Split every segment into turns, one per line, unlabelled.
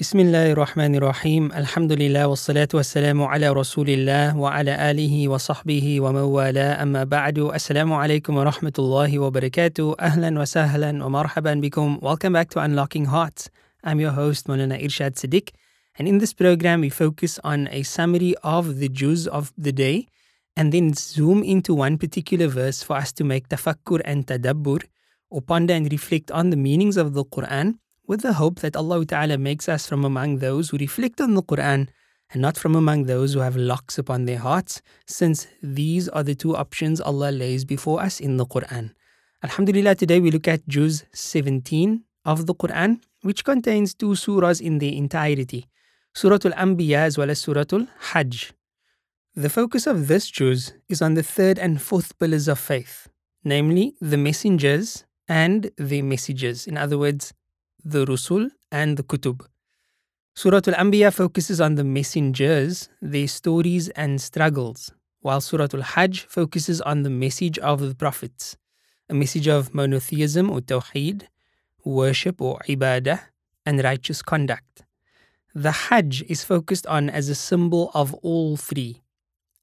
بسم الله الرحمن الرحيم الحمد لله والصلاة والسلام على رسول الله وعلى آله وصحبه ومن والاه أما بعد السلام عليكم ورحمة الله وبركاته أهلا وسهلا ومرحبا بكم Welcome back to Unlocking Hearts I'm your host Molana Irshad Siddiq and in this program we focus on a summary of the Juz of the day and then zoom into one particular verse for us to make tafakkur and tadabbur or ponder and reflect on the meanings of the Quran with the hope that Allah Ta'ala makes us from among those who reflect on the Quran and not from among those who have locks upon their hearts, since these are the two options Allah lays before us in the Quran. Alhamdulillah, today we look at Juz 17 of the Quran, which contains two surahs in their entirety Surah Al Anbiya as well as Surah Al Hajj. The focus of this Juz is on the third and fourth pillars of faith, namely the messengers and their messages. In other words, the Rusul and the Kutub. Surah Al Anbiya focuses on the messengers, their stories and struggles, while Surah Al Hajj focuses on the message of the prophets, a message of monotheism or tawheed, worship or ibadah, and righteous conduct. The Hajj is focused on as a symbol of all three.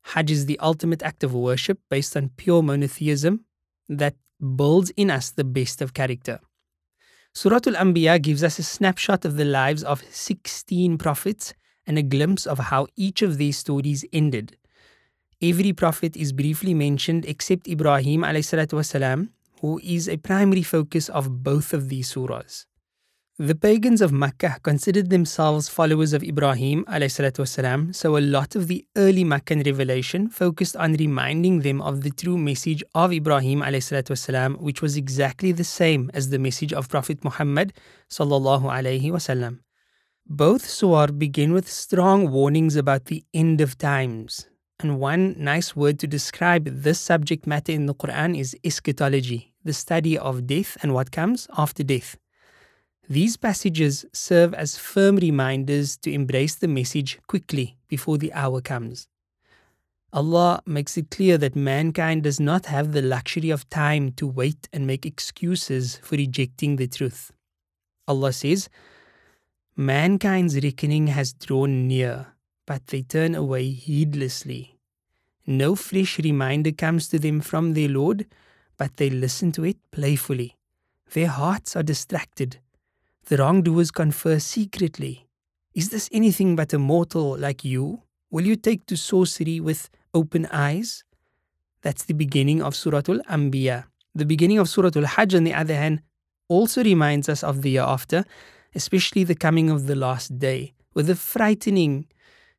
Hajj is the ultimate act of worship based on pure monotheism that builds in us the best of character. Surah Al Anbiya gives us a snapshot of the lives of 16 prophets and a glimpse of how each of these stories ended. Every prophet is briefly mentioned except Ibrahim والسلام, who is a primary focus of both of these surahs. The pagans of Makkah considered themselves followers of Ibrahim والسلام, so a lot of the early Meccan revelation focused on reminding them of the true message of Ibrahim والسلام, which was exactly the same as the message of Prophet Muhammad sallallahu alaihi wasallam. Both surah begin with strong warnings about the end of times. And one nice word to describe this subject matter in the Quran is eschatology, the study of death and what comes after death. These passages serve as firm reminders to embrace the message quickly before the hour comes. Allah makes it clear that mankind does not have the luxury of time to wait and make excuses for rejecting the truth. Allah says, Mankind's reckoning has drawn near, but they turn away heedlessly. No fresh reminder comes to them from their Lord, but they listen to it playfully. Their hearts are distracted the wrongdoers confer secretly. Is this anything but a mortal like you? Will you take to sorcery with open eyes? That's the beginning of Surah Al Anbiya. The beginning of Surah Al Hajj, on the other hand, also reminds us of the year after, especially the coming of the last day, with the frightening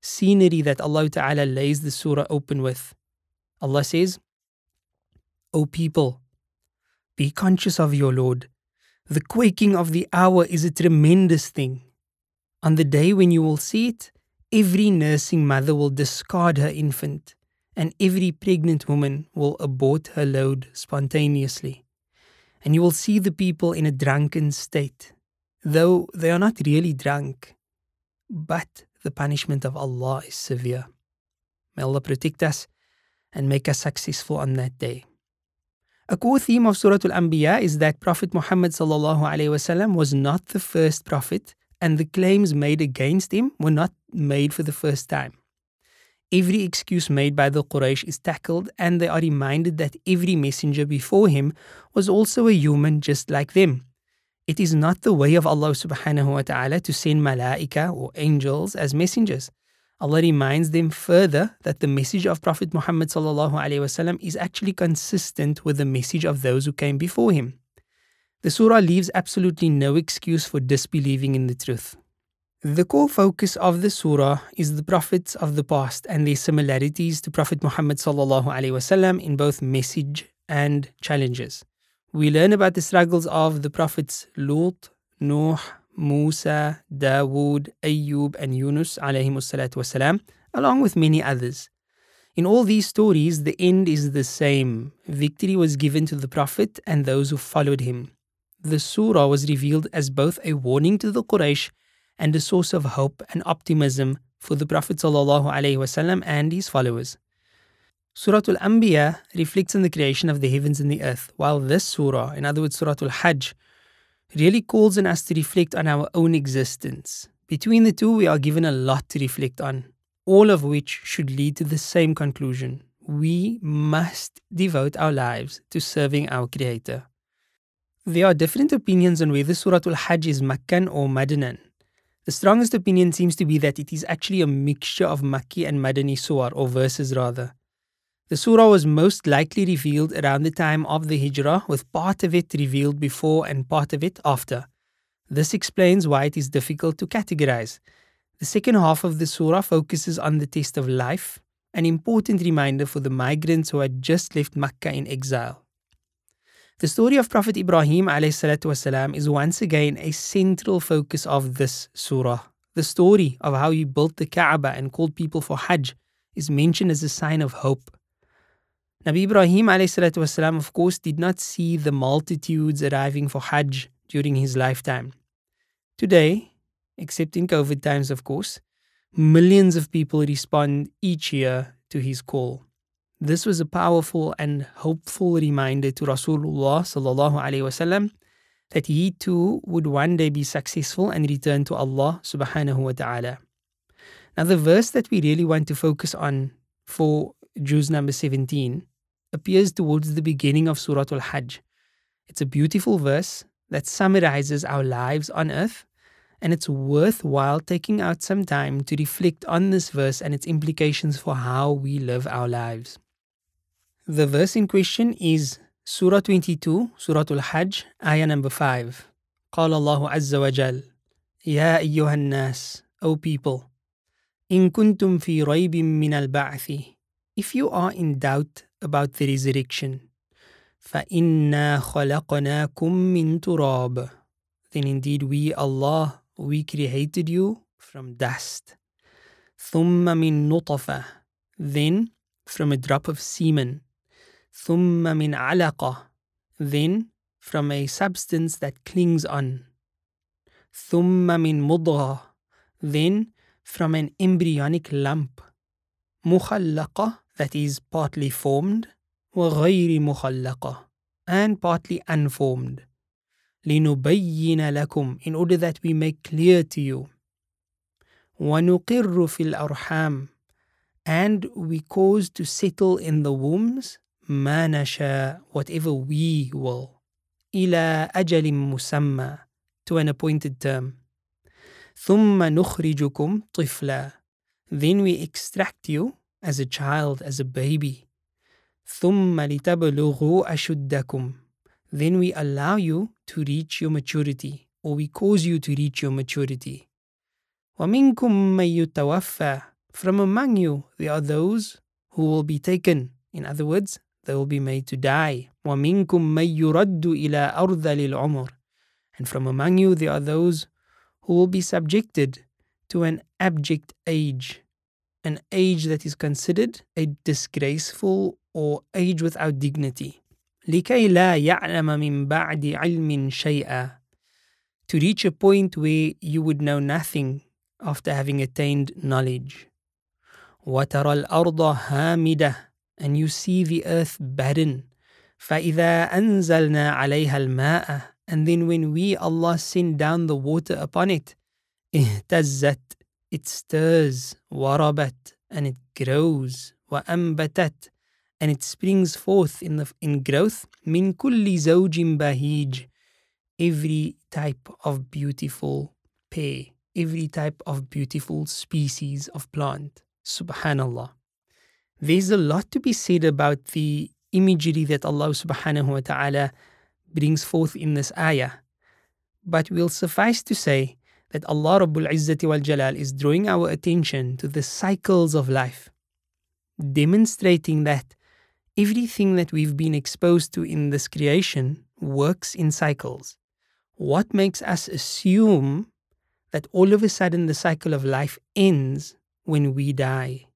scenery that Allah Ta'ala lays the surah open with. Allah says, O people, be conscious of your Lord the quaking of the hour is a tremendous thing. On the day when you will see it, every nursing mother will discard her infant, and every pregnant woman will abort her load spontaneously. And you will see the people in a drunken state, though they are not really drunk. But the punishment of Allah is severe. May Allah protect us and make us successful on that day. A core theme of Surah Al-Anbiya is that Prophet Muhammad wasallam was not the first prophet and the claims made against him were not made for the first time. Every excuse made by the Quraysh is tackled and they are reminded that every messenger before him was also a human just like them. It is not the way of Allah subhanahu wa ta'ala to send malaika or angels as messengers. Allah reminds them further that the message of Prophet Muhammad is actually consistent with the message of those who came before him. The surah leaves absolutely no excuse for disbelieving in the truth. The core focus of the surah is the prophets of the past and their similarities to Prophet Muhammad in both message and challenges. We learn about the struggles of the prophets Lut, Nuh, Musa, Dawood, Ayyub, and Yunus والسلام, along with many others. In all these stories, the end is the same. Victory was given to the Prophet and those who followed him. The surah was revealed as both a warning to the Quraysh and a source of hope and optimism for the Prophet ﷺ and his followers. Surah Al Anbiya reflects on the creation of the heavens and the earth, while this surah, in other words, Surah Al Hajj, really calls on us to reflect on our own existence Between the two, we are given a lot to reflect on, all of which should lead to the same conclusion. We must devote our lives to serving our Creator. There are different opinions on whether Surah Al Hajj is Makkan or Madinan. The strongest opinion seems to be that it is actually a mixture of Makki and Madani surah, or verses rather. The surah was most likely revealed around the time of the Hijrah, with part of it revealed before and part of it after. This explains why it is difficult to categorize. The second half of the surah focuses on the test of life, an important reminder for the migrants who had just left Makkah in exile. The story of Prophet Ibrahim والسلام, is once again a central focus of this surah. The story of how he built the Kaaba and called people for Hajj is mentioned as a sign of hope. Nabi Ibrahim والسلام, of course did not see the multitudes arriving for Hajj during his lifetime. Today, except in COVID times of course, millions of people respond each year to his call. This was a powerful and hopeful reminder to Rasulullah وسلم, that he too would one day be successful and return to Allah subhanahu wa ta'ala. Now the verse that we really want to focus on for Juz number 17 appears towards the beginning of Surah Al Hajj. It's a beautiful verse that summarizes our lives on earth, and it's worthwhile taking out some time to reflect on this verse and its implications for how we live our lives. The verse in question is Surah 22, Surah Al Hajj, ayah number 5. قال الله عز وجل يا أيها الناس O people إن كنتم في ريب من البعث If you are in doubt about the resurrection. فَإِنَّا خَلَقْنَاكُم مِّن تُرَابٍ Then indeed we, Allah, we created you from dust. ثُمَّ مِن نُطَفَةٍ Then from a drop of semen. ثُمَّ مِن عَلَقَةٍ Then from a substance that clings on. ثُمَّ مِن مُضْغَةٍ Then from an embryonic lump. مُخَلَّقَةٍ that is partly formed وغير مخلقة and partly unformed لنبين لكم in order that we make clear to you ونقر في الأرحام and we cause to settle in the wombs ما نشاء whatever we will إلى أجل مسمى to an appointed term ثم نخرجكم طفلا then we extract you as a child, as a baby. ثم لتبلغوا أشدكم. Then we allow you to reach your maturity, or we cause you to reach your maturity. ومنكم من يتوفى. From among you, there are those who will be taken. In other words, they will be made to die. ومنكم من يرد إلى أرذل العمر. And from among you, there are those who will be subjected to an abject age an age that is considered a disgraceful or age without dignity. لكي لا يعلم من بعد علم شيئا to reach a point where you would know nothing after having attained knowledge. وترى الأرض هامدة and you see the earth barren. فإذا أنزلنا عليها الماء and then when we Allah send down the water upon it اهتزت it stirs, warabat, and it grows, وأنبتت, and it springs forth in, the, in growth, min kulli zawjin bahij, every type of beautiful pair, every type of beautiful species of plant. Subhanallah. There's a lot to be said about the imagery that Allah subhanahu wa ta'ala brings forth in this ayah, but will suffice to say that Allah Rabbul Izzati wal Jalal is drawing our attention to the cycles of life, demonstrating that everything that we've been exposed to in this creation works in cycles. What makes us assume that all of a sudden the cycle of life ends when we die?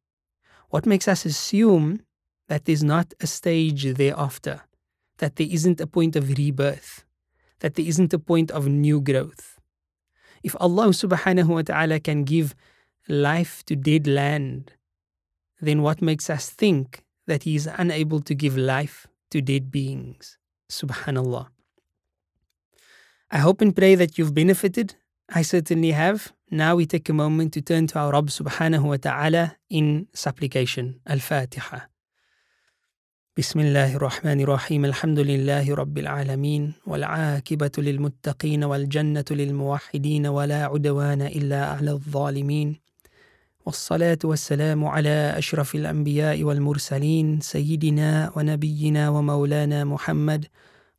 What makes us assume that there's not a stage thereafter, that there isn't a point of rebirth, that there isn't a point of new growth? If Allah subhanahu wa ta'ala can give life to dead land, then what makes us think that He is unable to give life to dead beings? Subhanallah. I hope and pray that you've benefited I certainly have. Now we take a moment to turn to our Rabb subhanahu wa ta'ala in supplication. Al-Fatiha. بسم الله الرحمن الرحيم الحمد لله رب العالمين والعاقبة للمتقين والجنة للموحدين ولا عدوان إلا على الظالمين والصلاة والسلام على أشرف الأنبياء والمرسلين سيدنا ونبينا ومولانا محمد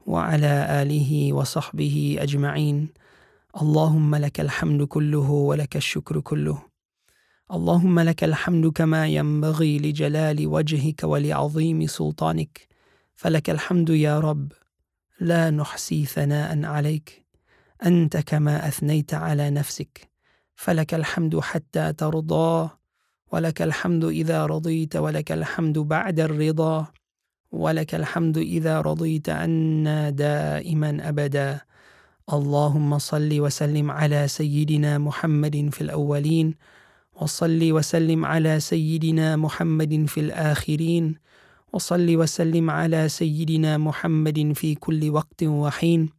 وعلى آله وصحبه أجمعين اللهم لك الحمد كله ولك الشكر كله اللهم لك الحمد كما ينبغي لجلال وجهك ولعظيم سلطانك. فلك الحمد يا رب. لا نحصي ثناء عليك. أنت كما أثنيت على نفسك. فلك الحمد حتى ترضى. ولك الحمد إذا رضيت. ولك الحمد بعد الرضا. ولك الحمد إذا رضيت عنا دائما أبدا. اللهم صل وسلم على سيدنا محمد في الأولين وصل وسلم على سيدنا محمد في الآخرين وصل وسلم على سيدنا محمد في كل وقت وحين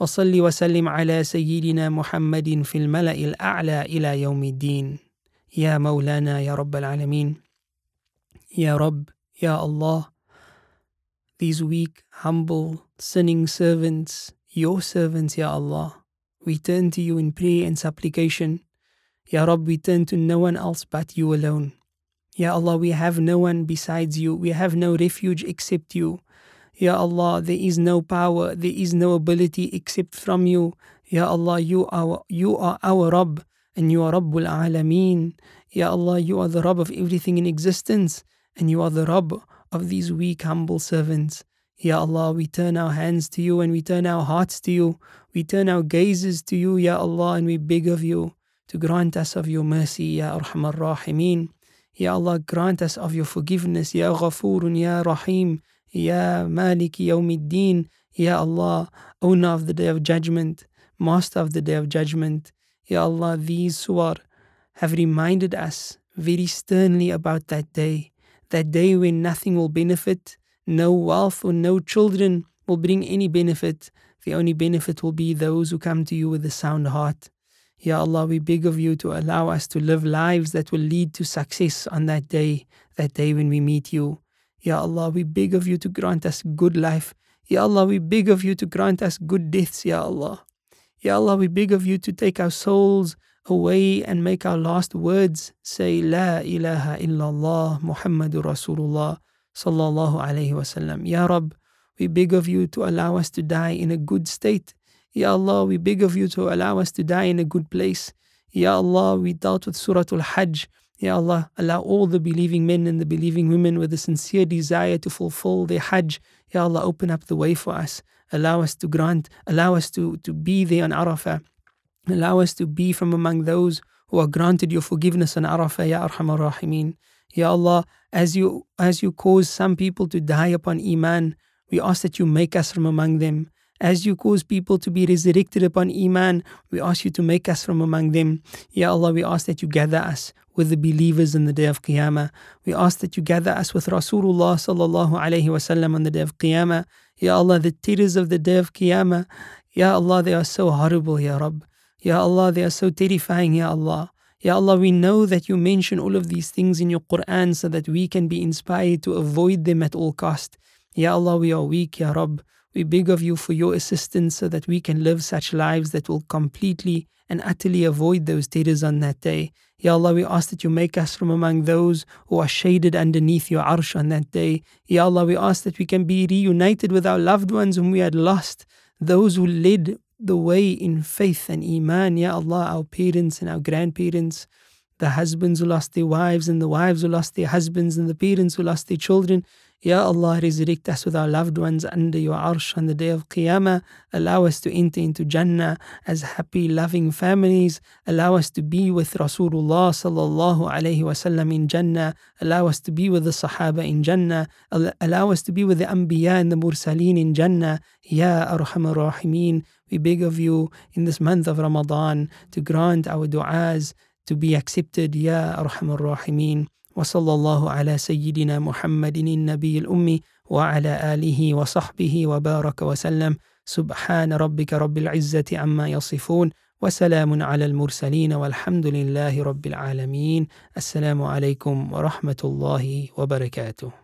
وصل وسلم على سيدنا محمد في الملأ الأعلى إلى يوم الدين. يا مولانا يا رب العالمين يا رب يا الله these weak humble sinning servants your servants ya Allah we turn to you in prayer and supplication. Ya Rab, we turn to no one else but you alone. Ya Allah, we have no one besides you. We have no refuge except you. Ya Allah, there is no power, there is no ability except from you. Ya Allah, you are, you are our Rabb and you are Rabbul Alameen. Ya Allah, you are the Rabb of everything in existence and you are the Rabb of these weak, humble servants. Ya Allah, we turn our hands to you and we turn our hearts to you. We turn our gazes to you, Ya Allah, and we beg of you to grant us of your mercy, Ya Arhamar Rahimeen. Ya Allah, grant us of your forgiveness, Ya Ghafurun, Ya Rahim, Ya Malik Yawmiddin, Ya Allah, owner of the day of judgment, master of the day of judgment. Ya Allah, these surah have reminded us very sternly about that day, that day when nothing will benefit, no wealth or no children will bring any benefit. The only benefit will be those who come to you with a sound heart. Ya Allah, we beg of you to allow us to live lives that will lead to success on that day, that day when we meet you. Ya Allah, we beg of you to grant us good life. Ya Allah, we beg of you to grant us good deaths, Ya Allah. Ya Allah, we beg of you to take our souls away and make our last words say La ilaha illallah Muhammadur Rasulullah sallallahu alayhi wasallam. Ya Rab, we beg of you to allow us to die in a good state. Ya Allah, we beg of you to allow us to die in a good place. Ya Allah, we dealt with Surah Al Hajj. Ya Allah, allow all the believing men and the believing women with a sincere desire to fulfill their Hajj. Ya Allah, open up the way for us. Allow us to grant, allow us to, to be there on Arafah. Allow us to be from among those who are granted your forgiveness on Arafah, Ya Arhamar. Ya Allah, as you, as you cause some people to die upon Iman, we ask that you make us from among them. As you cause people to be resurrected upon Iman, we ask you to make us from among them. Ya Allah, we ask that you gather us with the believers in the day of Qiyamah. We ask that you gather us with Rasulullah sallallahu alayhi wasallam on the day of Qiyamah. Ya Allah, the terrors of the day of Qiyamah. Ya Allah, they are so horrible, Ya Rabb. Ya Allah, they are so terrifying, Ya Allah. Ya Allah, we know that you mention all of these things in your Quran so that we can be inspired to avoid them at all cost. Ya Allah, we are weak, Ya Rabb. We beg of you for your assistance so that we can live such lives that will completely and utterly avoid those terrors on that day. Ya Allah, we ask that you make us from among those who are shaded underneath your arsh on that day. Ya Allah, we ask that we can be reunited with our loved ones whom we had lost, those who led the way in faith and iman. Ya Allah, our parents and our grandparents, the husbands who lost their wives and the wives who lost their husbands and the parents who lost their children. Ya Allah, resurrect us with our loved ones under your arsh on the day of Qiyamah. Allow us to enter into Jannah as happy, loving families. Allow us to be with Rasulullah sallallahu alayhi wasallam in Jannah. Allow us to be with the Sahaba in Jannah. Allow us to be with the Anbiya and the Mursaleen in Jannah. Ya Arhamar Rahimeen, we beg of you in this month of Ramadan to grant our du'as to be accepted. Ya Arhamar Rahimeen. وصلى الله على سيدنا محمد النبي الأمي وعلى آله وصحبه وبارك وسلم. سبحان ربك رب العزة عما يصفون وسلام على المرسلين والحمد لله رب العالمين. السلام عليكم ورحمة الله وبركاته.